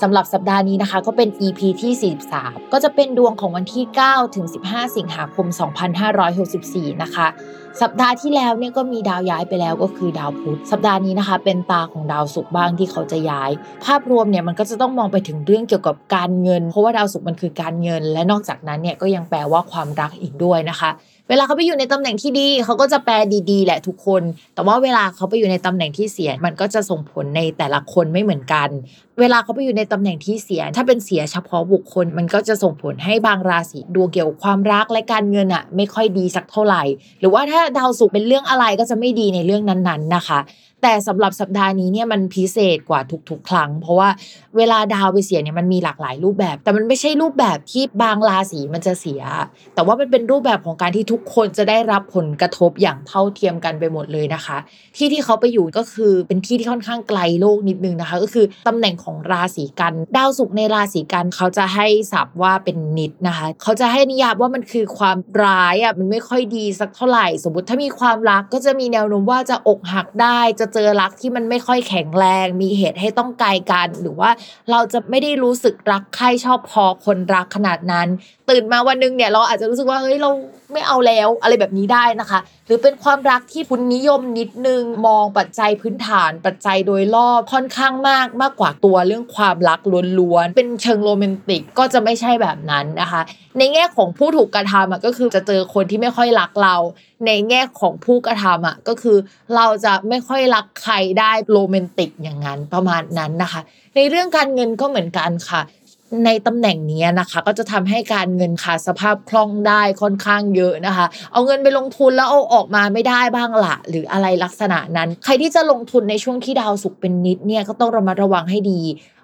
สำหรับสัปดาห์นี้นะคะ ก็เป็น EP ที่ 43 ก็จะเป็นดวงของวันที่ 9 ถึง 15 สิงหาคม 2564 นะคะ สัปดาห์ที่แล้วเนี่ยก็มีดาวย้ายไปแล้วก็คือดาวพุธสัปดาห์นี้นะคะ เป็นตาของดาวศุกร์บ้างที่เขาจะย้าย ภาพรวมเนี่ยมันก็จะต้องมองไปถึงเรื่องเกี่ยวกับการเงิน เพราะว่าดาวศุกร์มันคือการเงิน และนอกจากนั้นเนี่ยก็ยังแปลว่าความรักอีกด้วยนะคะเวลาเขาไปอยู่ในตำแหน่งที่ดี เขาก็จะแปลดีๆ แหละทุกคน แต่ว่าเวลาเขาไปอยู่ในตำแหน่งที่เสีย มันก็จะส่งผลในแต่ละคนไม่เหมือนกัน เวลาเขาไปอยู่ในตำแหน่งที่เสีย ถ้าเป็นเสียเฉพาะบุคคล มันก็จะส่งผลให้บางราศีดวงเกี่ยวกับความรักและการเงินอะไม่ค่อยดีสักเท่าไหร่ หรือว่าถ้าดาวศุกร์เป็นเรื่องอะไรก็จะไม่ดีในเรื่องนั้นๆนะคะแต่สำหรับสัปดาห์นี้เนี่ยมันพิเศษกว่าทุกๆ ครั้ง เพราะว่าเวลาดาวไปเสียเนี่ยมันมีหลากหลายรูปแบบ แต่มันไม่ใช่รูปแบบที่บางราศีมันจะเสีย แต่ว่ามันเป็นรูปแบบของการที่ทุกคนจะได้รับผลกระทบอย่างเท่าเทียมกันไปหมดเลยนะคะ ที่ที่เขาไปอยู่ก็คือเป็นที่ที่ค่อนข้างไกลโลกนิดนึงนะคะ ก็คือตำแหน่งของราศีกันดาวศุกร์ในราศีกันเขาจะให้ศัพท์ว่าเป็นนิดนะคะ เขาจะให้นิยามว่ามันคือความร้ายอะมันไม่ค่อยดีสักเท่าไหร่ สมมติถ้ามีความรักก็จะมีแนวโน้มว่าจะอกหักได้ จะเจอรักที่มันไม่ค่อยแข็งแรง มีเหตุให้ต้องไกลกัน หรือว่าเราจะไม่ได้รู้สึกรักใครชอบพอคนรักขนาดนั้น ตื่นมาวันนึงเนี่ยเราอาจจะรู้สึกว่าเฮ้ยเรา ไม่เอาแล้วอะไรแบบนี้ได้นะคะ หรือเป็นความรักที่คุณนิยมนิดนึงมองปัจจัยพื้นฐาน ปัจจัยโดยรอบค่อนข้างมากมากกว่าตัวเรื่องความรักล้วนๆเป็นเชิงโรแมนติกก็จะไม่ใช่แบบนั้นนะคะ ในแง่ของผู้ถูกกระทำก็คือจะเจอคนที่ไม่ค่อยรักเรา ในแง่ของผู้กระทำอะก็คือเราจะไม่ค่อยรักใครได้โรแมนติกอย่างนั้นประมาณนั้นนะคะ ในเรื่องการเงินก็เหมือนกันค่ะ ในตำแหน่งนี้นะคะ ก็จะทำให้การเงินขาดสภาพคล่องได้ค่อนข้างเยอะนะคะ เอาเงินไปลงทุนแล้วเอาออกมาไม่ได้บ้างละหรืออะไรลักษณะนั้น ใครที่จะลงทุนในช่วงที่ดาวศุกร์เป็นนิจเนี่ยก็ต้องระมัดระวังให้ดี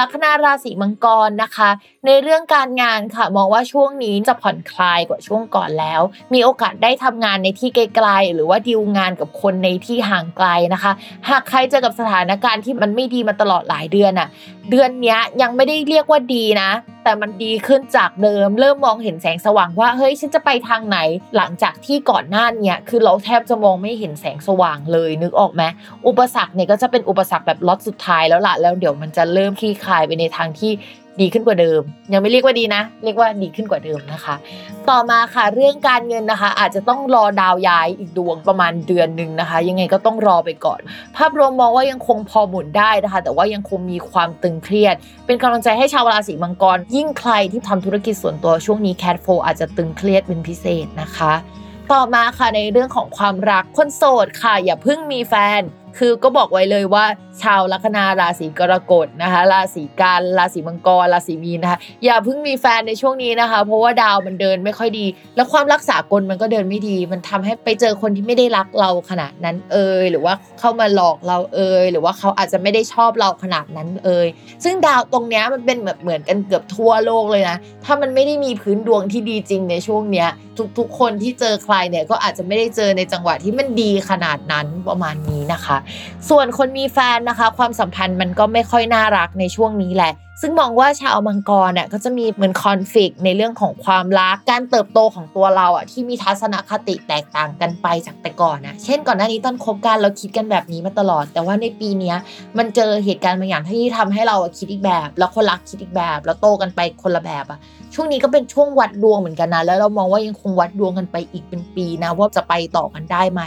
ลัคนาราศีมังกรนะคะ ในเรื่องการงานค่ะ มองว่าช่วงนี้จะผ่อนคลายกว่าช่วงก่อนแล้ว มีโอกาสได้ทำงานในที่ไกลๆหรือว่าดีลงานกับคนในที่ห่างไกลนะคะ หากใครเจอกับสถานการณ์ที่มันไม่ดีมาตลอดหลายเดือนอะ เดือนนี้ยังไม่ได้เรียกว่าดีนะ แต่มันดีขึ้นจากเดิม เริ่มมองเห็นแสงสว่างว่าเฮ้ยฉันจะไปทางไหน หลังจากที่ก่อนหน้านี้คือเราแทบจะมองไม่เห็นแสงสว่างเลยนึกออกไหมอุปสรรคเนี่ยก็จะเป็นอุปสรรคแบบล็อตสุดท้ายแล้วล่ะแล้วเดี๋ยวมันจะเริ่มคลี่คลายไปในทางที่ ดีขึ้นกว่าเดิม ยังไม่เรียกว่าดีนะ เรียกว่าดีขึ้นกว่าเดิมนะคะ ต่อมาค่ะเรื่องการเงินนะคะ อาจจะต้องรอดาวย้ายอีกดวงประมาณเดือนหนึ่งนะคะ ยังไงก็ต้องรอไปก่อน ภาพรวมมองว่ายังคงพอหมุนได้นะคะ แต่ว่ายังคงมีความตึงเครียด เป็นกำลังใจให้ชาวราศีมังกร ยิ่งใครที่ทำธุรกิจส่วนตัวช่วงนี้แคทโฟอาจจะตึงเครียดเป็นพิเศษนะคะ ต่อมาค่ะในเรื่องของความรักคนโสดค่ะ อย่าเพิ่งมีแฟน คือก็บอกไว้เลยว่า ชาวลัคนาราศีกรกฎนะคะ ราศีกันราศีมังกรราศีมีนนะคะ อย่าเพิ่งมีแฟนในช่วงนี้นะคะ เพราะว่าดาวมันเดินไม่ค่อยดี แล้วความรักษากลมันก็เดินไม่ดี มันทำให้ไปเจอคนที่ไม่ได้รักเราขนาดนั้นเอยหรือว่าเข้ามาหลอกเราเอยหรือว่าเขาอาจจะไม่ได้ชอบเราขนาดนั้นเอยซึ่งดาวตรงเนี้ยมันเป็นแบบเหมือนกันเกือบทั่วโลกเลยนะถ้ามันไม่ได้มีพื้นดวงที่ดีจริงในช่วงเนี้ยทุกๆคนที่เจอใครเนี่ยก็อาจจะไม่ได้เจอในจังหวะที่มันดีขนาดนั้นประมาณนี้นะคะส่วนคนมีแฟนนะคะ ความสัมพันธ์มันก็ไม่ค่อยน่ารักในช่วงนี้แหละ ซึ่งมองว่าชาวมังกรเนี่ยก็จะมีเหมือนคอนฟ lict ในเรื่องของความรักการเติบโตของตัวเราอะที่มีทัศนคติแตกต่างกันไปจากแต่ก่อนนะเช่นก่อนหน้านี้ตอนคบกันเราคิดกันแบบนี้มาตลอด แต่ว่าในปีนี้มันเจอเหตุการณ์บางอย่างที่ทำให้เราอะคิดอีกแบบ แล้วคนรักคิดอีกแบบ แล้วโตกันไปคนละแบบอะช่วงนี้ก็เป็นช่วงวัดดวงเหมือนกันนะแล้วเรามองว่ายังคงวัดดวงกันไปอีกเป็นปีนะว่าจะไปต่อกันได้ไหม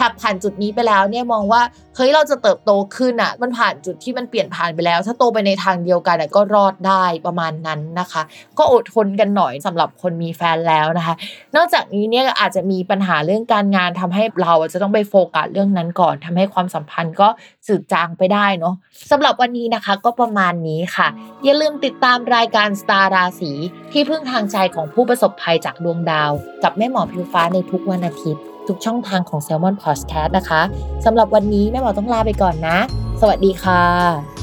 หากผ่านจุดนี้ไปแล้วเนี่ยมองว่าเฮ้ยเราจะเติบโตขึ้นอะ มันผ่านจุดที่มันเปลี่ยนผ่านไปแล้ว ถ้าโตไปในทางเดียวกันอะก็รอดได้ประมาณนั้นนะคะ ก็อดทนกันหน่อยสำหรับคนมีแฟนแล้วนะคะ นอกจากนี้เนี่ยอาจจะมีปัญหาเรื่องการงานทำให้เราจะต้องไปโฟกัสเรื่องนั้นก่อนทำให้ความสัมพันธ์ก็จืดจางไปได้เนาะสำหรับวันนี้นะคะก็ประมาณนี้ค่ะ อย่าลืมติดตามรายการสตาร์ราศีที่พึ่งทางใจของผู้ประสบภัยจากดวงดาว กับแม่หมอพิวฟ้าในทุกวันอาทิตย์ ทุกช่องทางของ Salmon Podcast นะคะสำหรับวันนี้แม่หมอต้องลาไปก่อนนะ สวัสดีค่ะ